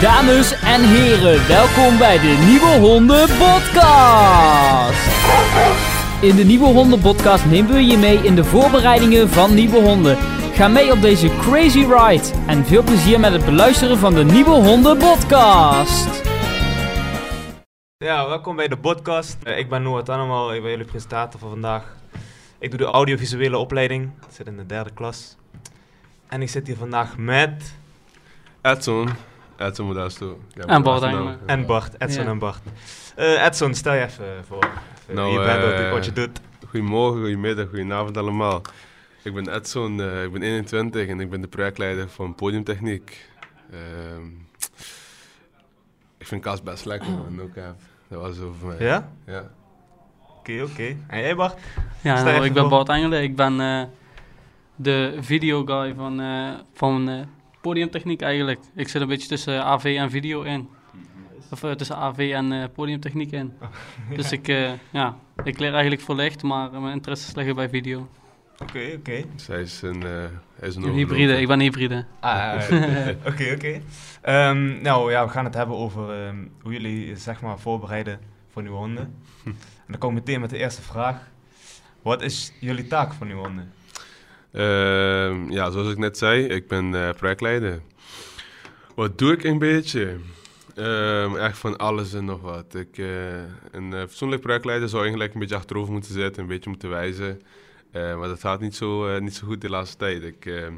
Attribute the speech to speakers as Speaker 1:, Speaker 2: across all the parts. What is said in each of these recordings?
Speaker 1: Dames en heren, welkom bij de Nieuwe Honden Podcast. In de Nieuwe Honden Podcast nemen we je mee in de voorbereidingen van nieuwe honden. Ga mee op deze crazy ride en veel plezier met het beluisteren van de Nieuwe Honden Podcast.
Speaker 2: Ja, welkom bij de podcast. Eh, ik ben Noah Tannemal, ik ben jullie presentator voor vandaag. Ik doe de audiovisuele opleiding, ik zit in de derde klas. En ik zit hier vandaag met...
Speaker 3: Edson. Edson Modesto. Ja,
Speaker 4: En Bart.
Speaker 2: En Bart, Edson
Speaker 4: Ja.
Speaker 2: en Bart. Eh, Edson, stel je even voor even
Speaker 3: Nou,
Speaker 2: wie je bent, wat-
Speaker 3: eh,
Speaker 2: wat je doet.
Speaker 3: Goedemorgen, goedemiddag, goedenavond allemaal. Ik ben Edson, eh, ik ben 21 en ik ben de projectleider van Podiumtechniek. Ehm, ik vind kast best lekker, man. Ook. Dat was zo voor mij.
Speaker 2: Ja?
Speaker 3: Ja.
Speaker 2: Oké, oké. En jij Bart?
Speaker 4: Ja, nou, ik ben. Bart Engelen. Ik ben eh, de videoguy van, eh, van eh, podiumtechniek eigenlijk. Ik zit een beetje tussen AV en video in. Of eh, tussen AV en eh, podiumtechniek in. Dus ik, eh, ja, ik leer eigenlijk voor licht, maar mijn interesses liggen bij video.
Speaker 2: Oké, oké.
Speaker 3: Dus hij is een, eh, is een
Speaker 4: Een hybride, ik ben hybride.
Speaker 2: Ah, Oké, oké. Ehm, nou ja, we gaan het hebben over ehm, hoe jullie zeg maar voorbereiden voor nieuwe honden. En dan kom ik meteen met de eerste vraag. Wat is jullie taak voor nieuwe honden?
Speaker 3: Ehm, ja, zoals ik net zei, ik ben eh, projectleider. Wat doe ik een beetje? Echt van alles en nog wat. Ik, eh, een eh, fatsoenlijk projectleider zou eigenlijk een beetje achterover moeten zitten, een beetje moeten wijzen. Eh, maar dat gaat niet zo, eh, niet zo goed de laatste tijd. Ik, ehm,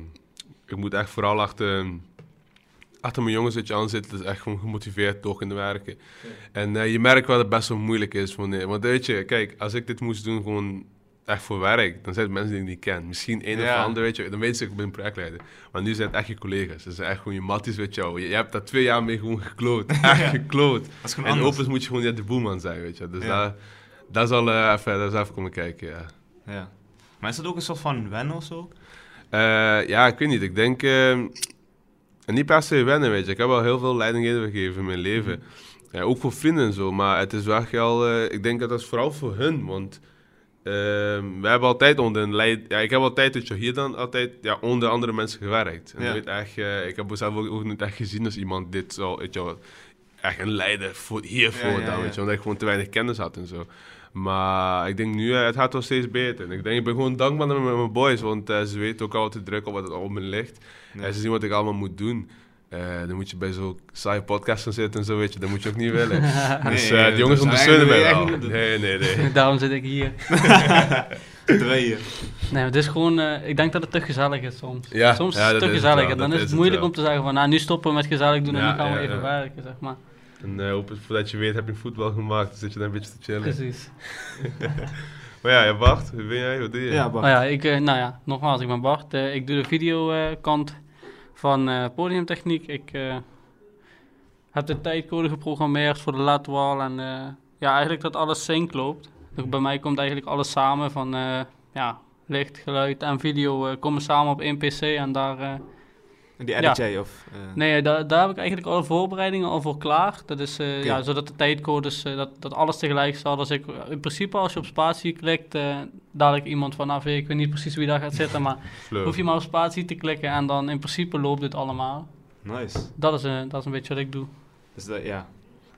Speaker 3: ik moet echt vooral achter, achter mijn jongens dat je aan zit, dus echt gewoon gemotiveerd door kunnen werken. En eh, je merkt wel dat het best wel moeilijk is. Wanneer, want weet je, kijk, als ik dit moest doen gewoon echt voor werk, dan zijn het mensen die ik niet ken. Misschien een
Speaker 2: Ja.
Speaker 3: of ander, weet je, dan weet ze ik ben projectleider. Maar nu zijn het echt je collega's. Dat zijn echt gewoon je matties, weet je wel. Je, je hebt daar twee jaar mee gewoon gekloot. Echt gekloot. En
Speaker 2: anders.
Speaker 3: opens moet je gewoon ja, de boelman zijn, weet je. Dus
Speaker 2: Ja.
Speaker 3: daar, daar zal eh, even, daar zal even komen kijken, ja.
Speaker 2: Ja. Maar is dat ook een soort van wennen of zo?
Speaker 3: Eh, ja, ik weet niet. Ik denk... eh, en niet per se wennen, weet je. Ik heb al heel veel leidingen gegeven in mijn leven. Ja, ook voor vrienden en zo. Maar het is wel echt wel... eh, ik denk dat dat is vooral voor hun. Want ehm, we hebben altijd onder een leid... Ja, ik heb altijd, je, hier dan altijd ja, onder andere mensen gewerkt. En
Speaker 2: Ja.
Speaker 3: weet echt... eh, ik heb mezelf ook, niet echt gezien als iemand dit zo... Weet je, wel, echt een leider voor, hiervoor
Speaker 2: Ja, ja,
Speaker 3: dan, weet je. Omdat ik gewoon te weinig kennis had en zo. Maar ik denk nu, eh, het gaat wel steeds beter. En ik denk, ik ben gewoon dankbaar met mijn boys, want eh, ze weten ook altijd druk op wat het op me ligt. En ze zien wat ik allemaal moet doen. Eh, dan moet je bij zo'n saaie podcast gaan zitten en zo, weet je. Dat moet je ook niet willen. dus
Speaker 2: Nee,
Speaker 3: eh, die jongens ondersteunen mij wel. Nee, nee, nee.
Speaker 4: Daarom zit ik hier.
Speaker 2: Tweeën.
Speaker 4: Nee, het is gewoon, eh, ik denk dat het te gezellig is soms.
Speaker 3: Ja,
Speaker 4: soms
Speaker 3: ja,
Speaker 4: is het te gezellig en dan
Speaker 3: dat
Speaker 4: is het moeilijk om te zeggen van, nou nu stoppen we met gezellig doen en
Speaker 3: Ja,
Speaker 4: nu gaan we even
Speaker 3: ja.
Speaker 4: werken, zeg maar.
Speaker 3: En eh, hoop, voordat je weet heb je voetbal gemaakt, dan zit je daar een beetje te chillen.
Speaker 4: Precies.
Speaker 3: Maar ja, ja, Bart, wie ben jij? Wat doe je?
Speaker 2: Ja, Bart.
Speaker 4: Oh ja, ik, eh, nou ja, nogmaals, ik ben Bart. Eh, ik doe de videokant van eh, podiumtechniek. Ik eh, heb de tijdcode geprogrammeerd voor de laadwal en eh, ja, eigenlijk dat alles sync loopt. Dus bij mij komt eigenlijk alles samen van ja, licht, geluid en video komen samen op één pc en daar...
Speaker 2: Die edit of...
Speaker 4: Nee, daar, daar heb ik eigenlijk alle voorbereidingen al voor klaar. Dat is, ja, zodat de tijdcodes, dat, dat alles tegelijk staat. Als ik, in principe als je op spatie klikt, dadelijk iemand van AV, ik weet niet precies wie daar gaat zitten, maar hoef je maar op spatie te klikken en dan in principe loopt dit allemaal.
Speaker 2: Nice.
Speaker 4: Dat is, eh, dat is een beetje wat ik doe.
Speaker 2: Dus dat, ja.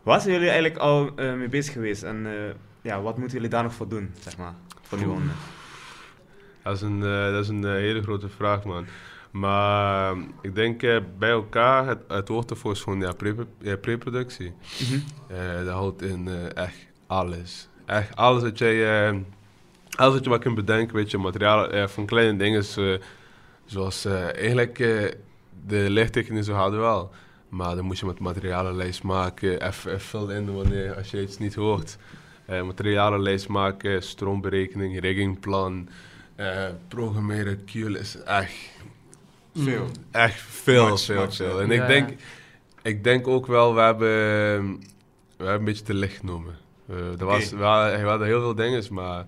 Speaker 2: Waar zijn jullie eigenlijk al eh, mee bezig geweest? En eh, ja, wat moeten jullie daar nog voor doen, zeg maar? Voor nieuwe honden.
Speaker 3: Dat is een, eh, dat is een hele grote vraag, man. Maar ik denk eh, bij elkaar, het, het woord ervoor is gewoon ja, pre- ja, pre-productie. Eh, dat houdt in eh, echt alles. Echt alles wat jij, eh, alles wat je maar kunt bedenken, weet je, materialen, eh, van kleine dingen, eh, zoals eh, eigenlijk eh, de lichttechniek zo hadden wel. Maar dan moet je met materialenlijst maken, even, vullen in wanneer, als je iets niet hoort. Eh materialenlijst maken, stroomberekening, riggingplan, eh programmeren, QLS, echt
Speaker 2: Veel.
Speaker 3: Echt veel,
Speaker 2: Much,
Speaker 3: veel,
Speaker 2: much,
Speaker 3: veel. En
Speaker 4: Ja.
Speaker 3: ik, denk, ik denk ook wel, we hebben, we hebben een beetje te licht genomen. Eh er was,
Speaker 2: Oké.
Speaker 3: we, hadden, we hadden heel veel dingen, maar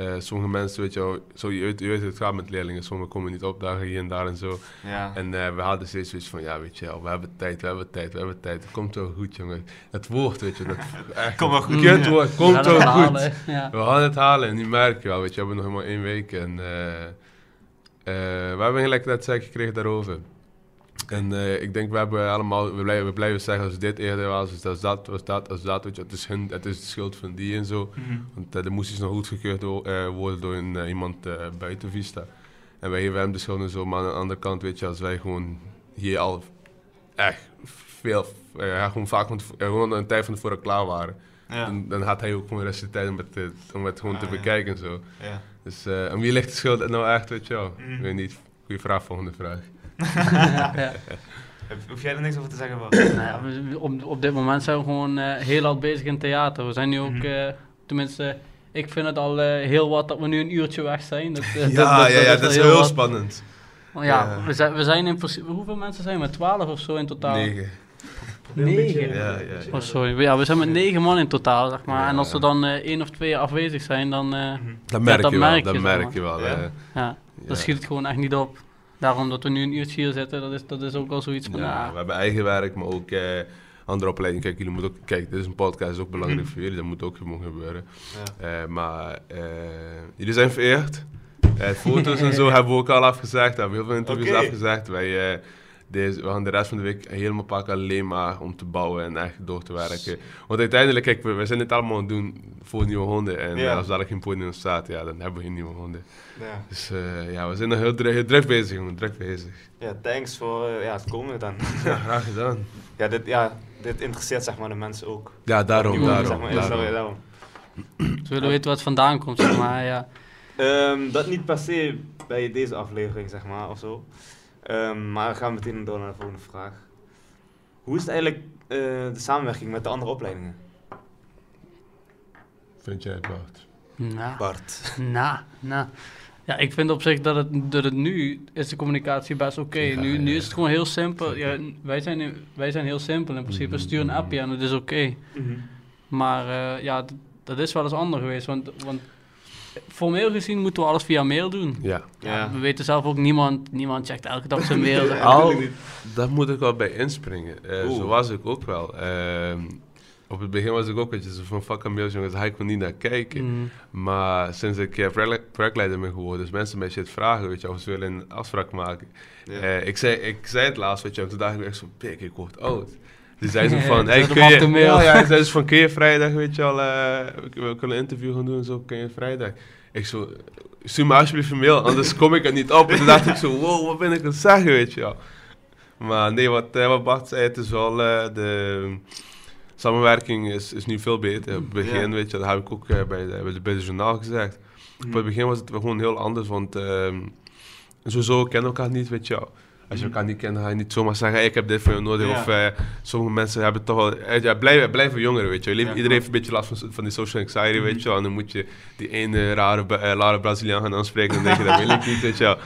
Speaker 3: eh, sommige mensen, weet je wel, zo, je, weet, je weet hoe het gaat met leerlingen. Sommigen komen niet opdagen hier en daar en zo.
Speaker 2: Ja.
Speaker 3: En eh, we hadden steeds zoiets van, ja, weet je wel, we hebben tijd, we hebben tijd, we hebben tijd. Het komt wel goed, jongen. Het woord, weet je, dat
Speaker 2: Komt wel goed. Ja.
Speaker 3: woord, komt wel goed.
Speaker 4: halen, Ja.
Speaker 3: We gaan het halen en nu merk je wel, weet je, we hebben nog helemaal één week en eh, we hebben gelijk net zei gekregen daarover. En eh, ik denk, we hebben allemaal, we blijven, we blijven zeggen als dit eerder was, dus dat is dat, was dat, als dat, weet je, het is hun, het is de schuld van die en zo.
Speaker 2: Mhm.
Speaker 3: Want uh, er moest iets nog goedgekeurd eh, worden door een, iemand buiten Vista. En wij geven hem de schuld en zo, maar aan de andere kant, weet je, als wij gewoon hier al echt veel, gewoon vaak gewoon een tijd van tevoren klaar waren,
Speaker 2: Ja.
Speaker 3: dan, dan had hij ook gewoon de rest de tijd om het, te- om het gewoon
Speaker 2: Ah,
Speaker 3: te
Speaker 2: ja.
Speaker 3: bekijken en zo.
Speaker 2: ja.
Speaker 3: Dus uh, aan wie ligt de schuld nou echt, weet je wel?
Speaker 2: Mhm.
Speaker 3: Ik weet niet. Goeie vraag, volgende vraag.
Speaker 4: Ja.
Speaker 2: Hoef jij er niks over te zeggen? Bart?
Speaker 4: Nou ja, we- op, op dit moment zijn we gewoon eh, heel hard bezig in theater. We zijn nu ook,
Speaker 2: Mhm.
Speaker 4: eh, tenminste, ik vind het al eh, heel wat dat we nu een uurtje weg zijn. Dat, dat-
Speaker 3: Ja,
Speaker 4: dat-
Speaker 3: ja, ja, dat is heel
Speaker 4: wat.
Speaker 3: spannend.
Speaker 4: Maar ja. We, zijn, we zijn in principe, hoeveel mensen zijn we? Twaalf of zo in totaal?
Speaker 3: Negen.
Speaker 4: Negen?
Speaker 3: Ja, ja, ja.
Speaker 4: Oh, sorry. Ja, we zijn met negen man in totaal, zeg maar.
Speaker 3: Ja.
Speaker 4: En als er dan één of twee afwezig zijn, dan.
Speaker 3: Dat merk
Speaker 4: dat
Speaker 3: je wel, dat merk je wel.
Speaker 2: Ja.
Speaker 4: ja, dan schiet het gewoon echt niet op. Daarom dat we nu een uurtje hier zitten, dat is, dat is ook wel zoiets van,
Speaker 3: Ja,
Speaker 4: ja,
Speaker 3: we hebben eigen werk, maar ook eh, andere opleidingen. Kijk, jullie moeten ook, kijk, dit is een podcast, dat is ook belangrijk
Speaker 2: Mhm.
Speaker 3: voor jullie, dat moet ook gewoon gebeuren.
Speaker 2: Ja.
Speaker 3: Eh, maar eh, jullie zijn vereerd. Eh, foto's en zo hebben we ook al afgezegd, we hebben heel veel interviews afgezegd. Wij, eh, deze, we gaan de rest van de week helemaal pakken alleen maar om te bouwen en echt door te werken. Want uiteindelijk, kijk, we, we zijn dit allemaal aan het doen voor nieuwe honden. En
Speaker 2: Ja.
Speaker 3: eh, als daar geen podium staat, ja, dan hebben we geen nieuwe honden.
Speaker 2: Ja.
Speaker 3: Dus eh, ja, we zijn nog heel, druk- heel druk bezig, jongen, druk bezig.
Speaker 2: ja, thanks voor eh, ja, het komen dan.
Speaker 3: Ja, graag gedaan.
Speaker 2: ja, dit, ja, dit interesseert zeg maar de mensen ook.
Speaker 3: Ja, daarom,
Speaker 2: Nieuwe
Speaker 3: daarom.
Speaker 2: zeg maar. Ja,
Speaker 3: daarom.
Speaker 2: sorry, daarom.
Speaker 4: ze willen weten waar het vandaan komt, zeg maar, ja.
Speaker 2: Ehm, dat niet per se bij deze aflevering, zeg maar, of zo. Ehm, maar we gaan meteen door naar de volgende vraag. Hoe is het eigenlijk eh, de samenwerking met de andere opleidingen?
Speaker 3: Vind jij het, Bart?
Speaker 4: Nou,
Speaker 2: Bart.
Speaker 4: nou, nou. Ja, ik vind op zich dat het, dat het nu is de communicatie best oké.
Speaker 3: Ja,
Speaker 4: nu, nu is het gewoon heel simpel. Ja, wij, zijn, wij zijn heel simpel in principe.
Speaker 3: Mhm.
Speaker 4: Stuur een appje en het is oké. Maar eh, ja, dat is wel eens anders geweest. Want, want formeel gezien moeten we alles via mail doen.
Speaker 3: Ja.
Speaker 4: Ja, we weten zelf ook, niemand, niemand checkt elke dag zijn mail. zeg.
Speaker 3: Al, daar moet ik wel bij inspringen. Eh,
Speaker 2: Oeh.
Speaker 3: zo was ik ook wel. Ehm, op het begin was ik ook, weet je, zo van fuck aan mails, jongens, daar ga ik niet naar kijken.
Speaker 4: Mhm.
Speaker 3: Maar sinds ik eh, project- projectleider ben geworden, dus mensen mij shit vragen, weet je, of ze willen een afspraak maken.
Speaker 2: Ja.
Speaker 3: Eh, ik, zei, ik zei het laatst, weet je, en toen dacht ik echt zo, pik, ik word oud. Dus zei ze
Speaker 4: Ja,
Speaker 3: van, hey, kun je...
Speaker 4: op de mail.
Speaker 3: Ja, ja, zei dus van, kun je vrijdag, weet je al, eh, we, kunnen een interview gaan doen en zo, kun je vrijdag? Ik zo, stuur me alsjeblieft een mail, anders kom ik er niet op. En toen dacht ik zo, wow, wat ben ik aan het zeggen, weet je wel. Maar nee, wat, eh, wat Bart zei, het is wel, eh, de samenwerking is, is nu veel beter. Op het begin,
Speaker 2: Ja.
Speaker 3: weet je, dat heb ik ook eh, bij, de, bij, de, bij de journaal gezegd. Op het begin was het gewoon heel anders, want ehm sowieso kennen we elkaar niet, weet je wel. Als je
Speaker 2: Mhm.
Speaker 3: elkaar niet kent, dan ga je niet zomaar zeggen, hey, ik heb dit voor je nodig.
Speaker 2: Ja.
Speaker 3: Of eh, sommige mensen hebben toch wel... eh, ja, blijven, blijven jongeren, weet je.
Speaker 2: Ja,
Speaker 3: Iedereen heeft een beetje last van, van die social anxiety,
Speaker 2: Mhm.
Speaker 3: weet je wel. En dan moet je die ene rare, eh, rare Braziliaan gaan aanspreken. En dan denk je, dat wil ik niet, weet je.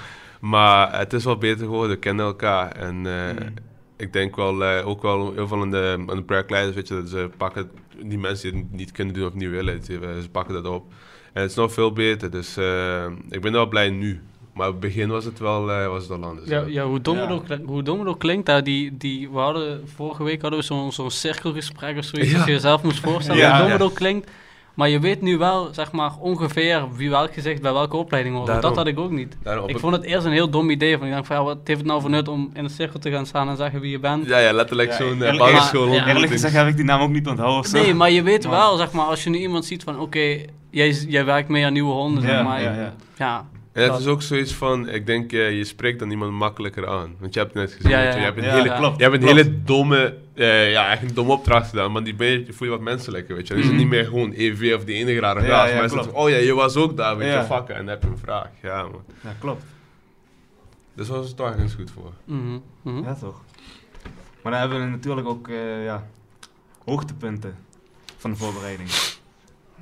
Speaker 3: Maar het is wel beter geworden, we kennen elkaar. En
Speaker 2: Mhm.
Speaker 3: ik denk wel, ook wel heel veel aan de, aan de projectleiders, weet je, dat ze pakken die mensen die het niet kunnen doen of niet willen, ze, pakken dat op. En het is nog veel beter, dus ik ben wel blij nu. Maar op het begin was het wel, eh, was het wel anders.
Speaker 4: Ja, ja, hoe dom,
Speaker 2: Ja.
Speaker 4: Het, ook, hoe dom het ook klinkt, daar, die, die, we hadden, vorige week hadden we zo'n zo'n cirkelgesprek of zoiets,
Speaker 3: Ja.
Speaker 4: als je jezelf moest voorstellen,
Speaker 2: Ja,
Speaker 4: hoe dom
Speaker 2: ja.
Speaker 4: het ook klinkt. Maar je weet nu wel, zeg maar, ongeveer wie welk gezicht bij welke opleiding hoort. Dat had ik ook niet.
Speaker 3: Daarom
Speaker 4: Ik vond het eerst een heel dom idee. Van, ik dacht van, ja, wat heeft het nou voor nut om in een cirkel te gaan staan en zeggen wie je bent?
Speaker 3: Ja, ja, letterlijk
Speaker 2: Ja,
Speaker 3: zo'n uh,
Speaker 2: eerlijk-
Speaker 3: basisschool.
Speaker 4: ja,
Speaker 2: Eerlijk gezegd heb ik die naam ook niet onthouden zo.
Speaker 4: Nee, maar je weet
Speaker 2: Maar-
Speaker 4: wel, zeg maar, als je nu iemand ziet van, oké, jij, jij werkt mee aan nieuwe honden, zeg maar.
Speaker 2: ja, ja.
Speaker 4: ja.
Speaker 3: En het
Speaker 4: Dat-
Speaker 3: is ook zoiets van, ik denk, eh, je spreekt dan iemand makkelijker aan. Want je hebt het net gezien,
Speaker 4: Ja,
Speaker 3: weet
Speaker 4: ja,
Speaker 3: je, hebt een
Speaker 2: Ja,
Speaker 3: hele,
Speaker 2: ja. klopt,
Speaker 3: je hebt een hele domme, eh, ja, een domme opdracht gedaan. Maar die ben je, voel je wat menselijker, weet je. Dan is het
Speaker 4: Mhm.
Speaker 3: niet meer gewoon EV of die enige rare
Speaker 2: ja,
Speaker 3: maar is het
Speaker 2: klopt.
Speaker 3: van, oh ja, je was ook daar, weet
Speaker 2: Ja.
Speaker 3: je, fucken. En dan heb je een vraag. Ja, man.
Speaker 2: Ja, klopt.
Speaker 3: Dus was het toch ergens goed voor.
Speaker 4: Mhm, mhm.
Speaker 2: Ja, toch. Maar dan hebben we natuurlijk ook eh, ja, hoogtepunten van de voorbereiding.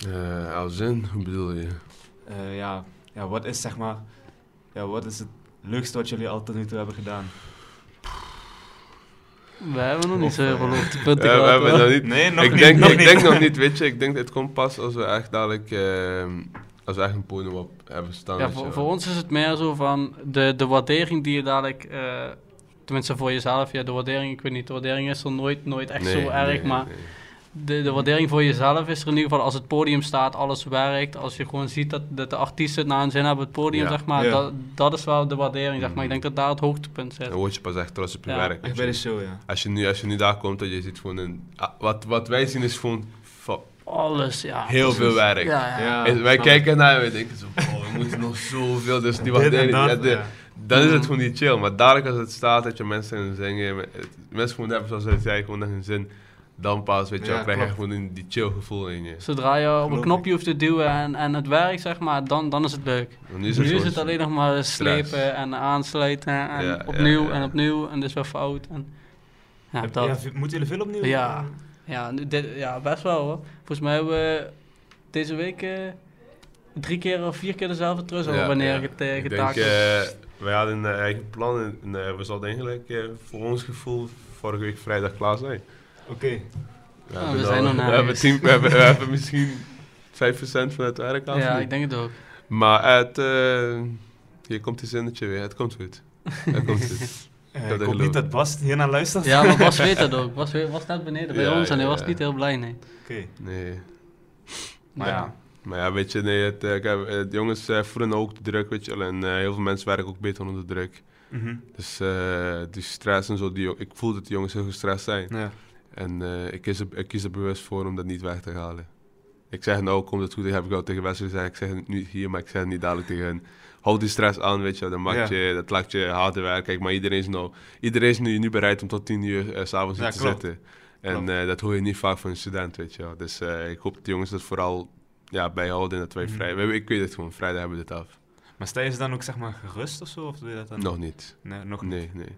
Speaker 3: Eh als in, hoe bedoel je?
Speaker 2: Eh, ja, ja, wat is zeg maar, ja, wat is het leukste wat jullie al tot nu toe hebben gedaan?
Speaker 4: We hebben nog niet zo heel veel hoogtepunten
Speaker 3: Eh, we hebben
Speaker 4: hoor.
Speaker 3: nog niet...
Speaker 2: Nee, nog
Speaker 3: ik
Speaker 2: niet.
Speaker 3: denk,
Speaker 2: nog
Speaker 3: ik
Speaker 2: niet.
Speaker 3: denk nog niet, weet je. Ik denk, het komt pas als we echt dadelijk, eh, als we echt een podium op hebben staan.
Speaker 4: Ja, voor, ons is het meer zo van de, de waardering die je dadelijk, eh, tenminste voor jezelf, ja, de waardering, ik weet niet, de waardering is er nooit, nooit echt
Speaker 3: Nee,
Speaker 4: zo erg,
Speaker 3: nee,
Speaker 4: maar
Speaker 3: nee.
Speaker 4: De, de waardering voor jezelf is er in ieder geval als het podium staat, alles werkt. Als je gewoon ziet dat, dat de artiesten het naar hun zin hebben op het podium,
Speaker 3: Ja.
Speaker 4: zeg maar.
Speaker 2: Ja.
Speaker 4: Dat, dat is wel de waardering, zeg maar. Ik
Speaker 3: Mhm.
Speaker 4: denk dat daar het hoogtepunt zit.
Speaker 3: Dan word je pas echt trots op je
Speaker 4: Ja.
Speaker 3: werk.
Speaker 2: Echt
Speaker 3: weet
Speaker 2: bij show, ja.
Speaker 3: Als je, nu, als je nu daar komt, dat je ziet gewoon een... ah, wat, wat wij zien is gewoon
Speaker 4: Alles, ja.
Speaker 3: heel
Speaker 4: precies.
Speaker 3: veel werk.
Speaker 4: Ja, ja.
Speaker 2: Ja.
Speaker 3: En wij kijken naar en we denken zo, oh, we moeten nog zoveel, dus die waardering,
Speaker 2: dat,
Speaker 3: ja, de-
Speaker 2: ja.
Speaker 3: dan is het
Speaker 4: Mhm.
Speaker 3: gewoon niet chill. Maar dadelijk als het staat, dat je mensen gaan zingen, mensen gewoon hebben zoals hij zei, gewoon naar hun zin, dan pas, weet je,
Speaker 2: Ja,
Speaker 3: wel, krijg je gewoon een- die chill gevoel in je.
Speaker 4: Zodra je op een knopje hoeft te duwen en, en het werkt, zeg maar, dan, dan is het leuk.
Speaker 3: Want
Speaker 4: Nu is, het alleen nog maar
Speaker 3: stress.
Speaker 4: slepen en aansluiten en
Speaker 3: Ja,
Speaker 4: opnieuw
Speaker 3: ja.
Speaker 4: en opnieuw en dus weer fout. En, ja,
Speaker 2: Heb-
Speaker 4: dat.
Speaker 2: ja, moeten jullie veel opnieuw?
Speaker 4: Ja. Ja, dit, ja, best wel hoor. Volgens mij hebben we deze week eh, drie keer of vier keer dezelfde trus
Speaker 3: Ja,
Speaker 4: wanneer
Speaker 3: ja.
Speaker 4: het uh,
Speaker 3: Ik denk,
Speaker 4: getakeld.
Speaker 3: eh, wij hadden een eh, eigen plan en, en, eh, we zouden eigenlijk eh, voor ons gevoel vorige week vrijdag klaar zijn.
Speaker 2: Oké.
Speaker 3: We,
Speaker 4: Ah,
Speaker 3: hebben
Speaker 4: we
Speaker 3: al-
Speaker 4: zijn nog
Speaker 3: we,
Speaker 4: nergens.
Speaker 3: hebben tien, we, hebben, we hebben misschien 5% van het werk af.
Speaker 4: ja, ik denk het ook.
Speaker 3: Maar het, eh, hier komt die zinnetje weer, het komt goed. Het komt goed.
Speaker 2: Eh,
Speaker 3: Dat
Speaker 2: ik hoop
Speaker 3: geloof.
Speaker 2: niet dat Bas hier naar luistert.
Speaker 4: Ja, maar Bas weet dat ook. Bas weet- was net beneden bij
Speaker 3: Ja,
Speaker 4: ons en hij
Speaker 3: ja,
Speaker 4: was
Speaker 3: ja.
Speaker 4: niet heel blij, nee.
Speaker 2: Oké.
Speaker 3: Nee.
Speaker 4: Maar
Speaker 2: Ja.
Speaker 4: ja.
Speaker 3: Maar ja, weet je, nee, het, eh, kijk, eh, de jongens eh, voelen ook de druk, weet je wel. En eh, heel veel mensen werken ook beter onder druk.
Speaker 2: Mhm.
Speaker 3: Dus eh, die stress en zo, die, ik voel dat de jongens heel gestrest zijn.
Speaker 2: Ja.
Speaker 3: En eh, ik, kies er, ik kies er bewust voor om dat niet weg te halen. Ik zeg nou, komt het goed, dat heb ik al tegen Wesley gezegd. Ik zeg het niet hier, maar ik zeg het niet dadelijk tegen hen. Houd die stress aan, weet je wel. Dan maakt
Speaker 2: Ja.
Speaker 3: je, dat laat je harder werken. Kijk, maar iedereen is, nou, iedereen is nu, nu bereid om tot tien uur eh, s s'avonds
Speaker 2: Ja,
Speaker 3: te
Speaker 2: klopt.
Speaker 3: zitten. En eh, dat hoor je niet vaak van een student, weet je wel. Dus ik hoop dat de jongens dat vooral ja, bijhouden en dat wij
Speaker 2: Mhm.
Speaker 3: vrij... Ik weet het gewoon, vrijdag hebben we dit af.
Speaker 2: Maar sta je ze dan ook zeg maar gerust of zo? Of doe je dat dan?
Speaker 3: Nog niet.
Speaker 2: Nee, nog niet.
Speaker 3: Nee, nee.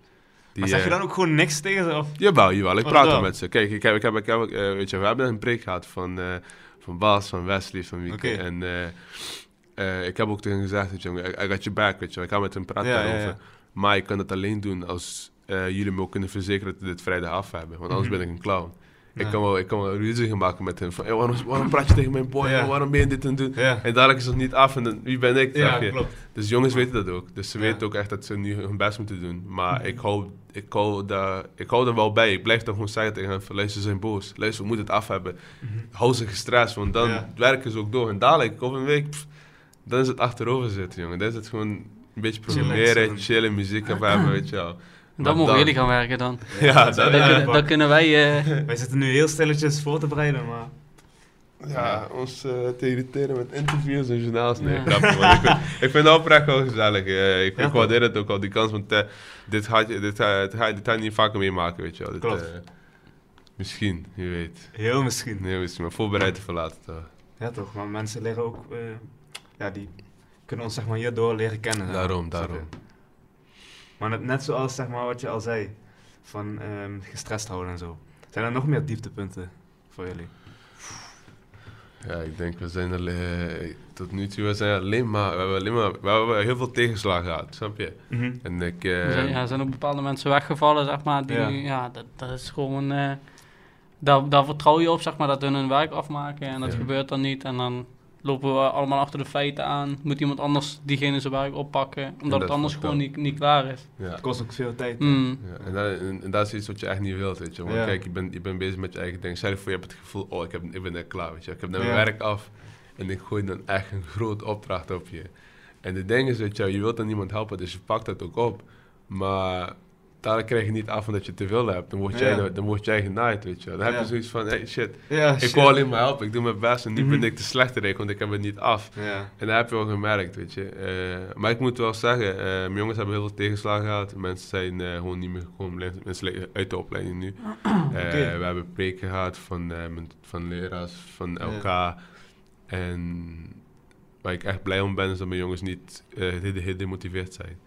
Speaker 3: Die,
Speaker 2: Maar zeg je
Speaker 3: eh,
Speaker 2: dan ook gewoon niks tegen ze? Of?
Speaker 3: Jawel, jawel. Ik praat met ze. Kijk, ik heb, ik heb, ik heb, eh, weet je, we hebben een preek gehad van, eh, van Bas, van Wesley, van Wieke. En ik heb ook tegen hem gezegd, weet je, I, I got your back, weet je. Ik ga met hem praten
Speaker 2: Ja, ja,
Speaker 3: daarover.
Speaker 2: ja.
Speaker 3: Maar ik kan het alleen doen als jullie me ook kunnen verzekeren dat we dit vrijdag af hebben. Want anders
Speaker 2: Mhm.
Speaker 3: ben ik een clown. Ik, kan wel, ik kan wel ruzie gaan maken met hem. Van, "Hey, waarom, waarom praat je tegen mijn boy?
Speaker 2: Ja.
Speaker 3: Waarom ben je dit en doen?
Speaker 2: Ja.
Speaker 3: En dadelijk is het niet af en dan, wie ben ik?
Speaker 2: Ja,
Speaker 3: je.
Speaker 2: klopt.
Speaker 3: Dus jongens weten dat ook. Dus ze weten ook echt dat ze nu hun best moeten doen. Maar ik, hou, ik, hou daar, ik hou er wel bij. Ik blijf dan gewoon zeggen tegen hen van, luister, ze zijn boos. Luister, we moeten het af hebben.
Speaker 2: Mhm.
Speaker 3: Hou ze gestrest, want dan werken ze ook door. En dadelijk, over een week, pff, dan is het achterover zitten, jongen. Dan is het gewoon een beetje programmeren, chillen, muziek af hebben, weet je wel.
Speaker 4: Dan
Speaker 3: Maar
Speaker 4: mogen
Speaker 3: dan-
Speaker 4: jullie gaan werken dan.
Speaker 3: Ja,
Speaker 2: dat
Speaker 3: dat,
Speaker 4: Dan,
Speaker 2: Ja,
Speaker 4: kunnen, dan kunnen wij... eh,
Speaker 2: Wij zitten nu heel stilletjes voor te bereiden, maar...
Speaker 3: ja, ons eh, te irriteren met interviews en journaals. Nee,
Speaker 4: Ja.
Speaker 3: grapje, man. Ik vind, ik vind het oprecht wel gezellig. Eh, ik,
Speaker 2: Ja,
Speaker 3: ik waardeer het ook al, die kans. Want dit, ga je, dit, dit, ga, je- dit je niet vaker meemaken, weet je wel. Dit,
Speaker 2: Klopt.
Speaker 3: misschien, wie weet.
Speaker 2: Heel misschien.
Speaker 3: Nee, misschien, maar voorbereid te verlaten toch.
Speaker 2: Ja toch, maar mensen leren ook... eh, ja, die kunnen ons zeg maar hierdoor leren kennen.
Speaker 3: Daarom,
Speaker 2: je?
Speaker 3: daarom.
Speaker 2: Maar net, net zoals zeg maar wat je al zei, van ehm, gestrest houden en zo. Zijn er nog meer dieptepunten voor jullie?
Speaker 3: Ja, ik denk, we zijn er, eh, tot nu toe, we zijn alleen maar, we hebben alleen maar, we hebben heel veel tegenslagen gehad, snap je? En ik, eh,
Speaker 4: er zijn, ja, er zijn ook bepaalde mensen weggevallen, zeg maar. Die,
Speaker 2: Ja.
Speaker 4: ja. dat, dat is gewoon... eh, daar, daar vertrouw je op, zeg maar, dat hun hun werk afmaken. En dat
Speaker 3: Ja.
Speaker 4: gebeurt dan niet. En dan lopen we allemaal achter de feiten aan. Moet iemand anders diegene zijn werk oppakken. Omdat
Speaker 3: dat
Speaker 4: het anders gewoon niet, niet klaar is.
Speaker 3: ja.
Speaker 2: Het kost ook veel tijd.
Speaker 4: Mm.
Speaker 3: Ja, en, dat, en, en dat is iets wat je echt niet wilt, weet je. Want
Speaker 2: Ja.
Speaker 3: kijk, je bent, je bent bezig met je eigen ding. Stel je voor, je hebt het gevoel, oh, ik, heb, ik ben net klaar, weet je. Ik heb net mijn
Speaker 2: Ja.
Speaker 3: werk af en ik gooi dan echt een groot opdracht op je. En de ding is, weet je, je wilt dan niemand helpen, dus je pakt dat ook op. Maar daar krijg je niet af omdat je te veel hebt. Dan word jij,
Speaker 2: Ja.
Speaker 3: dan word jij genaaid, weet je. Dan heb
Speaker 2: Ja.
Speaker 3: je zoiets van, hey shit,
Speaker 2: Ja,
Speaker 3: ik
Speaker 2: shit.
Speaker 3: wil alleen maar helpen, ik doe mijn best en nu
Speaker 2: Mhm.
Speaker 3: ben ik de slechterik, want ik heb het niet af.
Speaker 2: Ja.
Speaker 3: En dat heb je wel gemerkt, weet je. Eh, maar ik moet wel zeggen, eh, mijn jongens hebben heel veel tegenslagen gehad. Mensen zijn eh, gewoon niet meer gekomen, mensen liggen uit de opleiding nu. Eh. We hebben preken gehad van, eh, van leraars, van elkaar. En waar ik echt blij om ben, is dat mijn jongens niet eh, heel, heel demotiveerd zijn.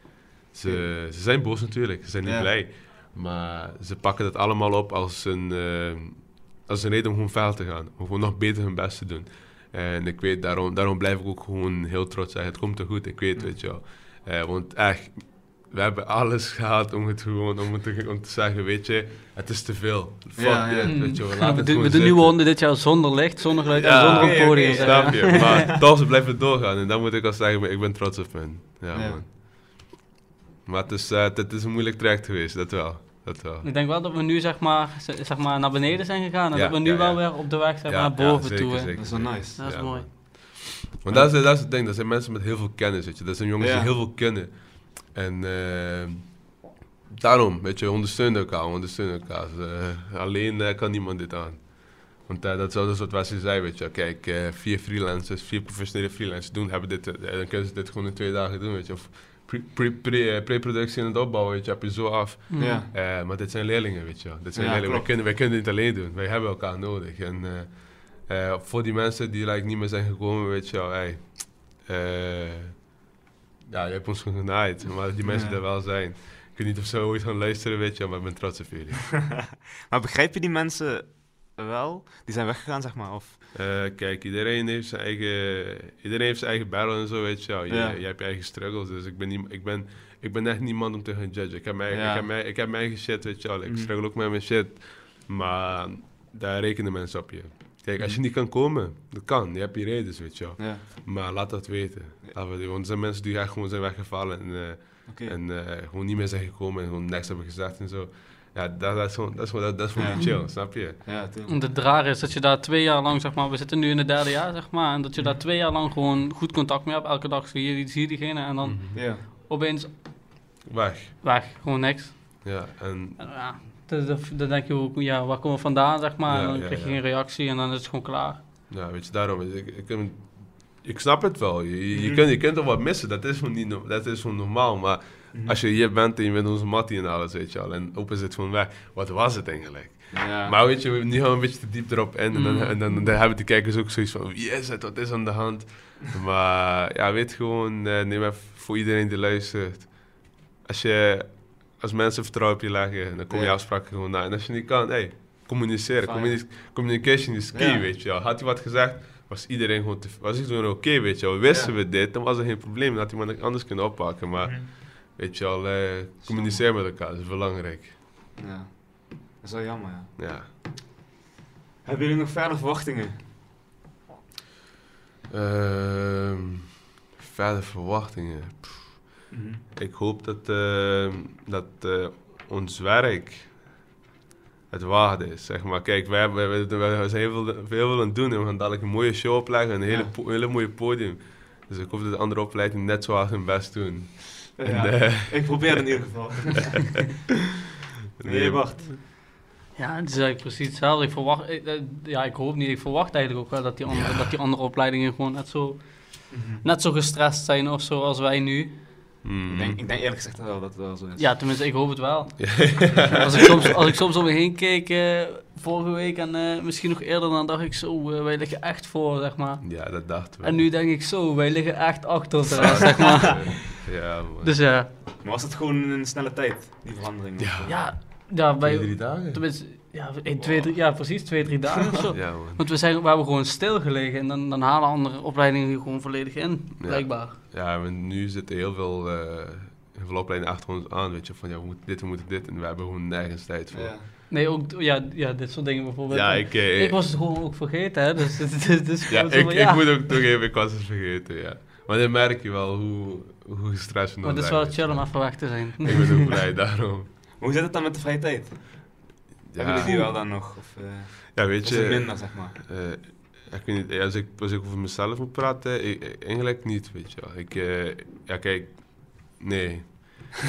Speaker 3: Ze, ze zijn boos natuurlijk, ze zijn niet
Speaker 2: Ja.
Speaker 3: blij. Maar ze pakken het allemaal op als een, eh, als een reden om gewoon verder te gaan. Om gewoon nog beter hun best te doen. En ik weet, daarom, daarom blijf ik ook gewoon heel trots zeggen. Het komt er goed, ik weet,
Speaker 2: Ja.
Speaker 3: weet je wel. Eh, want echt, we hebben alles gehad om het gewoon, om, te, om te zeggen, weet je, het is te veel. Fuck
Speaker 2: Ja, ja.
Speaker 3: dit,
Speaker 4: Mm.
Speaker 3: weet je wel.
Speaker 4: Ja,
Speaker 3: Laat
Speaker 4: we
Speaker 3: het
Speaker 4: doen, we nieuwe honden dit jaar zonder licht, zonder geluid en zonder een podium.
Speaker 3: Snap
Speaker 4: maar.
Speaker 3: je? Maar toch, ze blijven doorgaan. En dan moet ik al zeggen, ik ben trots op hen. Ja,
Speaker 2: Ja.
Speaker 3: man. Maar het is, eh, het is een moeilijk traject geweest, dat wel. Dat wel.
Speaker 4: Ik denk wel dat we nu zeg maar, zeg maar naar beneden zijn gegaan en
Speaker 3: Ja,
Speaker 4: dat we nu
Speaker 3: ja,
Speaker 4: wel
Speaker 3: ja.
Speaker 4: weer op de weg zijn
Speaker 3: Ja,
Speaker 4: naar
Speaker 3: ja,
Speaker 4: boven
Speaker 3: zeker,
Speaker 4: toe.
Speaker 3: zeker.
Speaker 2: Dat is wel nice.
Speaker 4: Dat is
Speaker 3: Ja,
Speaker 4: mooi.
Speaker 3: man. Want dat is, dat is het ding, dat zijn mensen met heel veel kennis, weet je. Dat zijn jongens
Speaker 2: Ja.
Speaker 3: die heel veel kunnen. En eh, daarom, weet je, ondersteunen elkaar, ondersteunen elkaar. Dus, eh, alleen kan niemand dit aan. Want dat is wel dus wat Wesley zei, weet je. Kijk, eh, vier freelancers, vier professionele freelancers doen, hebben dit, dan kunnen ze dit gewoon in twee dagen doen, weet je. Of pre- pre- pre- eh, pre-productie en het opbouwen, weet je, heb je zo af.
Speaker 4: Mhm.
Speaker 2: Ja.
Speaker 3: Eh, maar dit zijn leerlingen, weet je. Dit zijn
Speaker 2: Ja,
Speaker 3: leerlingen. Wij kunnen, wij kunnen niet alleen doen. Wij hebben elkaar nodig. En eh, voor die mensen die like, niet meer zijn gekomen, weet je wel, hey, ja, je hebt ons genaaid. Maar die mensen die er wel zijn. Ik weet niet of ze ooit gaan luisteren, weet je maar ik ben trots op jullie.
Speaker 2: Maar begrijp je die mensen wel? Die zijn weggegaan, zeg maar. Of...
Speaker 3: Eh, kijk, iedereen heeft zijn eigen, iedereen heeft zijn eigen battle en zo, weet je wel. Je,
Speaker 2: Ja.
Speaker 3: je hebt je eigen struggles, dus ik ben, niet, ik, ben, ik ben echt niemand om te gaan judgen. Ik heb mijn,
Speaker 2: Ja.
Speaker 3: ik heb mijn, ik heb mijn eigen shit, weet je wel. Ik
Speaker 2: Mhm.
Speaker 3: struggle ook met mijn shit. Maar daar rekenen mensen op je. Kijk, als je niet kan komen, dat kan. Je hebt je redenen, weet je wel.
Speaker 2: Ja,
Speaker 3: Maar laat dat weten. We, want er zijn mensen die echt gewoon zijn weggevallen en, eh, en eh, gewoon niet meer zijn gekomen en gewoon niks hebben gezegd en zo. Ja, dat, dat is gewoon, dat is gewoon, dat, dat is gewoon
Speaker 2: Ja.
Speaker 3: niet chill, snap je?
Speaker 2: Ja.
Speaker 4: En de draar is dat je daar twee jaar lang, zeg maar, we zitten nu in het derde jaar, zeg maar, en dat je daar twee jaar lang gewoon goed contact mee hebt. Elke dag zie je, die- zie je diegene en dan
Speaker 3: Mhm.
Speaker 2: Ja.
Speaker 4: opeens
Speaker 3: Weg.
Speaker 4: weg, gewoon niks.
Speaker 3: Ja, en
Speaker 4: En, ja, dan, denk je ook, ja, waar komen we vandaan, zeg maar, en dan
Speaker 3: ja,
Speaker 4: krijg je
Speaker 3: ja.
Speaker 4: geen reactie en dan is het gewoon klaar.
Speaker 3: Ja, weet je, daarom. is- Ik, ik, ik, ik snap het wel. Je, je, je kunt, je kunt er wat missen, dat is gewoon, niet, dat is gewoon normaal. Maar
Speaker 2: Mhm.
Speaker 3: als je hier bent en je bent onze mattie en alles, weet je wel, en open zit gewoon weg. Wat was het eigenlijk?
Speaker 2: Ja.
Speaker 3: Maar weet je, we- nu gaan we een beetje te diep erop in. En dan,
Speaker 4: Mhm.
Speaker 3: en dan, dan hebben die kijkers ook zoiets van, wie is het, wat is aan de hand? Maar ja, weet gewoon, eh, neem even voor iedereen die luistert. Als je, als mensen vertrouwen op je leggen, dan kom je
Speaker 2: Ja.
Speaker 3: afspraken gewoon na. En als je niet kan, hey, communiceren. Communi- communication is key,
Speaker 2: Ja.
Speaker 3: weet je wel. Had hij wat gezegd, was iedereen gewoon, te, was iedereen oké, weet je wel. Wisten we dit, dan was er geen probleem. Dan had iemand anders kunnen oppakken. Maar
Speaker 2: Mhm.
Speaker 3: Weet je wel, eh, communiceer met elkaar, dat is belangrijk.
Speaker 2: Ja. Dat is wel jammer, ja.
Speaker 3: Ja.
Speaker 2: Hebben jullie nog verder verwachtingen?
Speaker 3: Ehm, verder verwachtingen.
Speaker 2: Mhm.
Speaker 3: Ik hoop dat, ehm, dat eh, ons werk het waarde is, zeg maar. Kijk, wij, hebben- wij, wij, wij zijn heel veel, veel aan het doen en we gaan dadelijk een mooie show opleggen, een hele,
Speaker 2: Ja.
Speaker 3: hele mooie podium. Dus ik hoop dat de andere opleidingen net zo hard hun best doen.
Speaker 2: Ja,
Speaker 3: En, eh,
Speaker 2: ik probeer het in ieder geval. nee, wacht.
Speaker 4: Ja, het is eigenlijk precies hetzelfde. Ik verwacht, eh, eh, ja, ik hoop niet, ik verwacht eigenlijk ook wel dat die andere,
Speaker 3: Ja.
Speaker 4: dat die andere opleidingen gewoon net zo, net zo gestrest zijn of zo als wij nu.
Speaker 3: mm.
Speaker 2: Ik, denk, ik denk eerlijk gezegd wel dat het wel zo is.
Speaker 4: Ja, tenminste, ik hoop het wel. Als ik soms, als ik soms om me heen keek, eh, vorige week en eh, misschien nog eerder, dan dacht ik zo, wij liggen echt voor, zeg maar.
Speaker 3: Ja, dat dachten we.
Speaker 4: En nu denk ik zo, wij liggen echt achter zeg maar.
Speaker 3: Ja, man.
Speaker 4: Dus ja,
Speaker 2: Maar was het gewoon in een snelle tijd, die verandering?
Speaker 3: Ja.
Speaker 4: ja, ja,
Speaker 3: Twee,
Speaker 4: bij,
Speaker 3: drie dagen?
Speaker 4: tenminste, ja, in twee, drie, ja, precies, twee, drie dagen of zo.
Speaker 3: Ja, man.
Speaker 4: Want we, zijn, we hebben gewoon stilgelegen en dan, dan halen andere opleidingen hier gewoon volledig in, blijkbaar.
Speaker 3: Ja, maar nu zitten heel veel, eh heel veel opleidingen achter ons aan, weet je, van ja, we moeten dit, we moeten dit, en we hebben gewoon nergens tijd voor.
Speaker 2: Ja.
Speaker 4: Nee, ook ja, ja, dit soort dingen bijvoorbeeld.
Speaker 3: Ja, ik, eh,
Speaker 4: ik was het gewoon ook vergeten, hè. Dus het, het, het is
Speaker 3: Ja,
Speaker 4: gewoon zo
Speaker 3: ik, ik moet ook toegeven, ik was het vergeten, ja. Maar dan merk je wel hoe, hoe gestrest je
Speaker 4: Maar
Speaker 3: dan
Speaker 4: het is wel chill om
Speaker 3: je.
Speaker 4: even weg te zijn.
Speaker 3: Ik ben ook blij daarom.
Speaker 2: Maar hoe zit het dan met de vrije tijd? Hebben
Speaker 3: Ja,
Speaker 2: jullie die wel dan nog? Of eh,
Speaker 3: ja weet
Speaker 2: is het
Speaker 3: je,
Speaker 2: minder, zeg maar?
Speaker 3: eh, ik weet niet, als ik, als ik over mezelf moet praten, ik, ik- eigenlijk niet, weet je wel. Ik, eh, ja kijk, nee.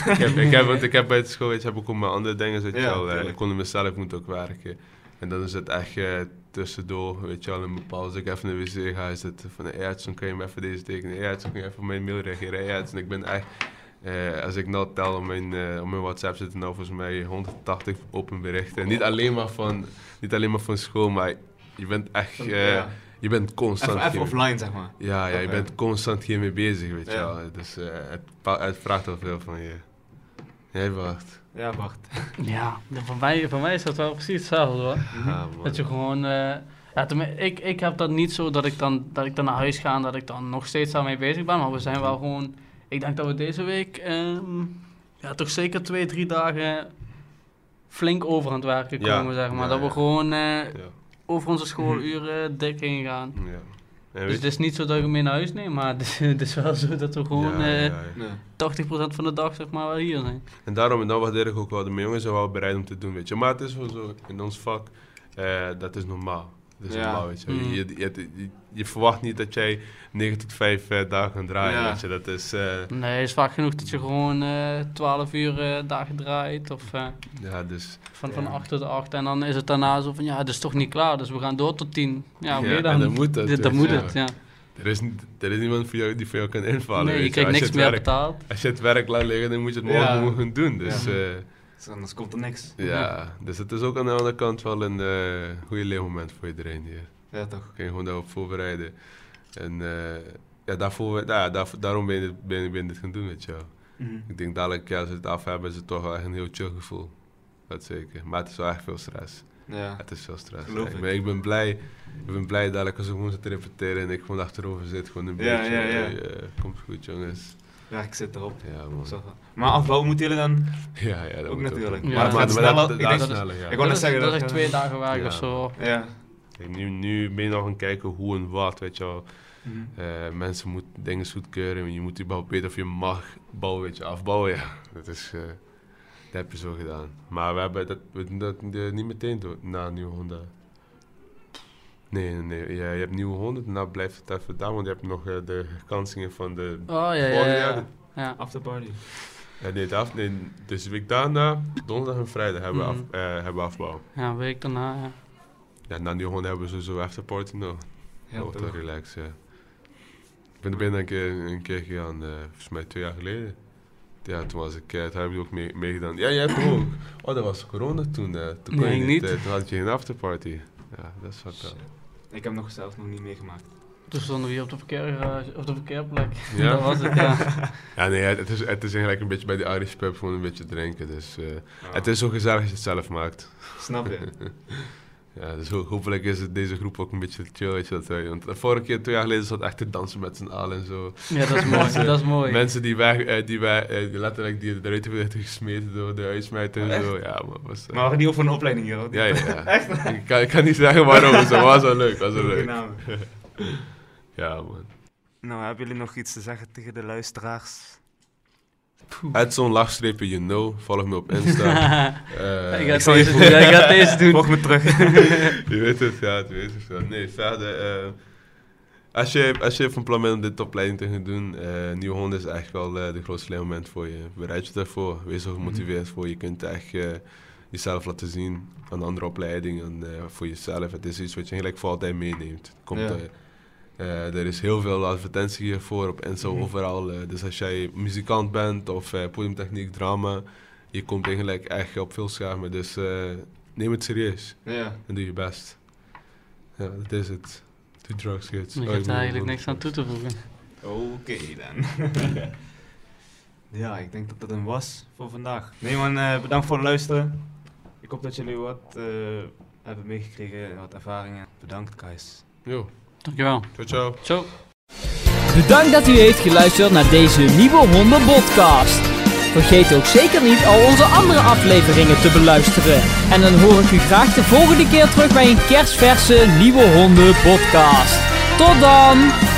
Speaker 3: ik, heb, ik, heb, want ik heb bij het school, weet je, heb ik ook mijn andere dingen, weet je
Speaker 2: Ja,
Speaker 3: wel. eh,
Speaker 2: tuurlijk.
Speaker 3: ik kon mezelf moet ook werken. En dan is het echt eh, tussendoor, weet je wel, in bepaalde, als ik even naar de wc ga, is het van, hey, Edson, kan je me even deze tekenen? Hey, Edson, kun je even op mijn mail reageren? Edson, ik ben echt, eh, als ik nou tel op mijn, eh, op mijn WhatsApp zitten nou volgens mij 180 open berichten. Niet alleen maar van, niet alleen maar van school, maar je bent echt, eh,
Speaker 2: ja.
Speaker 3: je bent constant...
Speaker 2: Even, offline, zeg maar.
Speaker 3: ja, ja, je bent constant hiermee bezig, weet je
Speaker 2: Ja.
Speaker 3: wel. Dus het, vraagt wel veel van je. Jij wacht.
Speaker 2: Ja, wacht.
Speaker 4: Ja, voor mij, voor mij is dat wel precies hetzelfde hoor.
Speaker 2: Mhm.
Speaker 3: Ja, man.
Speaker 4: Dat je gewoon... eh, ja, ik, ik heb dat niet zo dat ik, dan, dat ik dan naar huis ga en dat ik dan nog steeds daarmee bezig ben. Maar we zijn wel gewoon... Ik denk dat we deze week ehm, ja, toch zeker twee, drie dagen flink over aan het werken
Speaker 3: Ja,
Speaker 4: komen, zeg maar.
Speaker 3: ja,
Speaker 4: dat we
Speaker 3: ja.
Speaker 4: gewoon eh,
Speaker 3: Ja,
Speaker 4: over onze schooluren dik heen gaan.
Speaker 3: ja.
Speaker 4: Dus het is niet zo dat ik hem mee naar huis neem, maar het is, het is wel zo dat we gewoon
Speaker 3: Ja,
Speaker 4: eh,
Speaker 3: ja, ja.
Speaker 4: 80% van de dag zeg maar wel hier zijn.
Speaker 3: En daarom, en dat waardeer ik ook wel, de jongens zijn wel bereid om te doen, weet je. Maar het is wel zo, in ons vak, eh, dat is normaal.
Speaker 2: Ja.
Speaker 3: normaal, weet je.
Speaker 4: Mm.
Speaker 3: Je, je, je, verwacht niet dat jij 9 tot 5 eh, dagen kan draaien,
Speaker 2: Ja.
Speaker 3: weet je. Dat is, eh,
Speaker 4: Nee, het is vaak genoeg dat je gewoon eh 12 uur eh, dagen draait of eh,
Speaker 3: ja, dus...
Speaker 4: van, van
Speaker 2: Ja.
Speaker 4: 8 tot 8 en dan is het daarna zo van ja, het is toch niet klaar, dus we gaan door tot 10. Ja,
Speaker 3: Ja,
Speaker 4: dan.
Speaker 3: en dan moet dat,
Speaker 4: Dit- dan
Speaker 3: weet
Speaker 4: moet het, ja.
Speaker 3: Er is, er is niemand voor jou die voor jou kan invallen,
Speaker 4: Nee, je krijgt niks
Speaker 3: het
Speaker 4: meer
Speaker 3: werk-
Speaker 4: betaald.
Speaker 3: Als je het werk laat liggen, dan moet je het morgen
Speaker 2: Ja.
Speaker 3: gewoon gaan doen. Dus
Speaker 2: Ja.
Speaker 3: ja,
Speaker 2: Dus anders komt er niks.
Speaker 3: ja. dus het is ook aan de andere kant wel een eh goede leermoment voor iedereen hier.
Speaker 2: Ja, toch.
Speaker 3: Kun je gewoon daarop voorbereiden. En eh, ja, daarvoor, ja, daar, daarom ben je, dit, ben, je, ben je dit gaan doen, weet je wel.
Speaker 2: Mhm.
Speaker 3: Ik denk dadelijk, ja, als we het af hebben, is het toch wel echt een heel chill gevoel. Dat zeker. Maar het is wel echt veel stress.
Speaker 2: Ja.
Speaker 3: Het is veel stress.
Speaker 2: Geloof
Speaker 3: Ja,
Speaker 2: ik.
Speaker 3: Maar ik ben blij, ik ben blij dadelijk als ik gewoon zit te repeteren en ik gewoon achterover zit, gewoon een
Speaker 2: Ja,
Speaker 3: beetje.
Speaker 2: ja, ja.
Speaker 3: eh, komt goed, jongens.
Speaker 2: Ja, ik zit erop.
Speaker 3: Ja, man.
Speaker 2: Zo. Maar afbouwen moeten jullie dan?
Speaker 3: Ja, ja, dat
Speaker 2: Ook natuurlijk.
Speaker 4: Ja,
Speaker 3: Maar,
Speaker 4: het
Speaker 3: maar,
Speaker 2: gaat
Speaker 3: maar dat,
Speaker 2: sneller.
Speaker 3: dat,
Speaker 2: Ik
Speaker 3: dat
Speaker 2: denk
Speaker 3: is
Speaker 2: dat-
Speaker 3: sneller, ja.
Speaker 2: ik wou net
Speaker 4: dat is,
Speaker 2: zeggen
Speaker 4: dat
Speaker 2: dat,
Speaker 4: is twee dagen werk
Speaker 3: ja.
Speaker 4: of zo.
Speaker 2: Ja.
Speaker 3: Kijk, nu, nu ben je nog aan kijken hoe en wat, weet je wel.
Speaker 2: Mhm.
Speaker 3: Eh, mensen moeten dingen goedkeuren. Je moet überhaupt weten of je mag bouwen, weet je, afbouwen. Ja, dat is, eh, dat heb je zo gedaan. Maar we hebben dat, dat eh, niet meteen door, na nieuwe honden. Nee, nee, nee. Ja, je hebt nieuwe honden, daarna blijft het even daar, want je hebt nog eh, de kansingen van de...
Speaker 4: Oh ja, ja,
Speaker 3: volgende
Speaker 4: ja.
Speaker 3: jaar.
Speaker 4: ja. ja.
Speaker 2: Afterparty.
Speaker 3: Eh, nee, de af, nee, dus de week daarna, donderdag en vrijdag, hebben, we af,
Speaker 4: Mhm.
Speaker 3: eh, hebben afbouw.
Speaker 4: Ja, een week daarna, ja.
Speaker 3: Ja, na nieuwe honden hebben we sowieso afterparty nog.
Speaker 2: Ja,
Speaker 3: wordt
Speaker 2: toch.
Speaker 3: wel relaxed, ja. Ik ben er binnen een keer, een keer gegaan, eh, volgens mij twee jaar geleden. Ja, toen was ik, eh, toen heb ik ook mee, meegedaan. Ja, jij hebt ook. Oh, dat was corona toen. toen, kon
Speaker 4: Nee,
Speaker 3: je
Speaker 4: niet.
Speaker 3: eh, toen had je geen afterparty. Ja, dat is wat wel.
Speaker 2: Ik heb nog zelf nog niet meegemaakt.
Speaker 4: Toen stonden we hier op de, verkeergarage, op de verkeerplek.
Speaker 3: Ja?
Speaker 4: dat was het, ja.
Speaker 3: Ja, nee, het is, het is eigenlijk een beetje bij die Irish pub gewoon een beetje drinken. Dus eh,
Speaker 2: Ah,
Speaker 3: het is zo gezellig als je het zelf maakt.
Speaker 2: Snap je?
Speaker 3: Ja, dus ho- hopelijk is het deze groep ook een beetje chill, weet je dat. wij- Want de vorige keer, twee jaar geleden, zat echt te dansen met z'n allen en zo.
Speaker 4: Ja, dat is mooi, dat is mooi.
Speaker 3: Mensen die wij, eh, die wij eh, die letterlijk die eruit hebben gesmeten door de uitsmijter en zo. Ja, man, was... eh,
Speaker 2: Maar we hadden die ook voor een opleiding hier hoor.
Speaker 3: Ja, ja, ja. Ik, kan, ik kan niet zeggen waarom, maar het was wel leuk, was wel leuk. Ja, man.
Speaker 2: Nou, hebben jullie nog iets te zeggen tegen de luisteraars?
Speaker 3: Het zo'n lachstreepje, you know. Volg me op Insta. Eh,
Speaker 4: ik, ga
Speaker 2: ik zal je
Speaker 4: deze, ja, ik ga deze doen.
Speaker 2: Volg me terug.
Speaker 3: je weet het, ja, je weet het. Ja. Nee, verder. eh, als, je, als je van plan bent om dit opleiding te gaan doen, eh Nieuwe Honden is echt wel eh, de grootste leermoment voor je. Bereid je daarvoor. Wees er gemotiveerd voor. Je kunt echt jezelf laten zien aan andere opleidingen en voor jezelf. Het is iets wat je eigenlijk voor altijd meeneemt. Komt,
Speaker 2: Ja.
Speaker 3: Eh, er is heel veel advertentie hiervoor op Insta
Speaker 2: Mhm.
Speaker 3: overal. eh, dus als jij muzikant bent of eh, podiumtechniek, drama, je komt eigenlijk echt op veel schermen. Dus eh, neem het serieus
Speaker 2: Ja.
Speaker 3: en doe je best. Ja, dat is het. Doe drugs, kids.
Speaker 4: Ik
Speaker 3: Oh,
Speaker 4: heb er eigenlijk niks aan toe te voegen.
Speaker 2: Oké dan. ja, ik denk dat dat hem was voor vandaag. Nee man, eh, bedankt voor het luisteren. Ik hoop dat jullie wat eh, hebben meegekregen, wat ervaringen. Bedankt guys.
Speaker 3: Jo,
Speaker 4: Dankjewel.
Speaker 3: ciao ciao.
Speaker 4: Zo.
Speaker 1: Bedankt dat u heeft geluisterd naar deze Nieuwe Honden podcast. Vergeet ook zeker niet al onze andere afleveringen te beluisteren. En dan hoor ik u graag de volgende keer terug bij een kerstverse Nieuwe Honden podcast. Tot dan!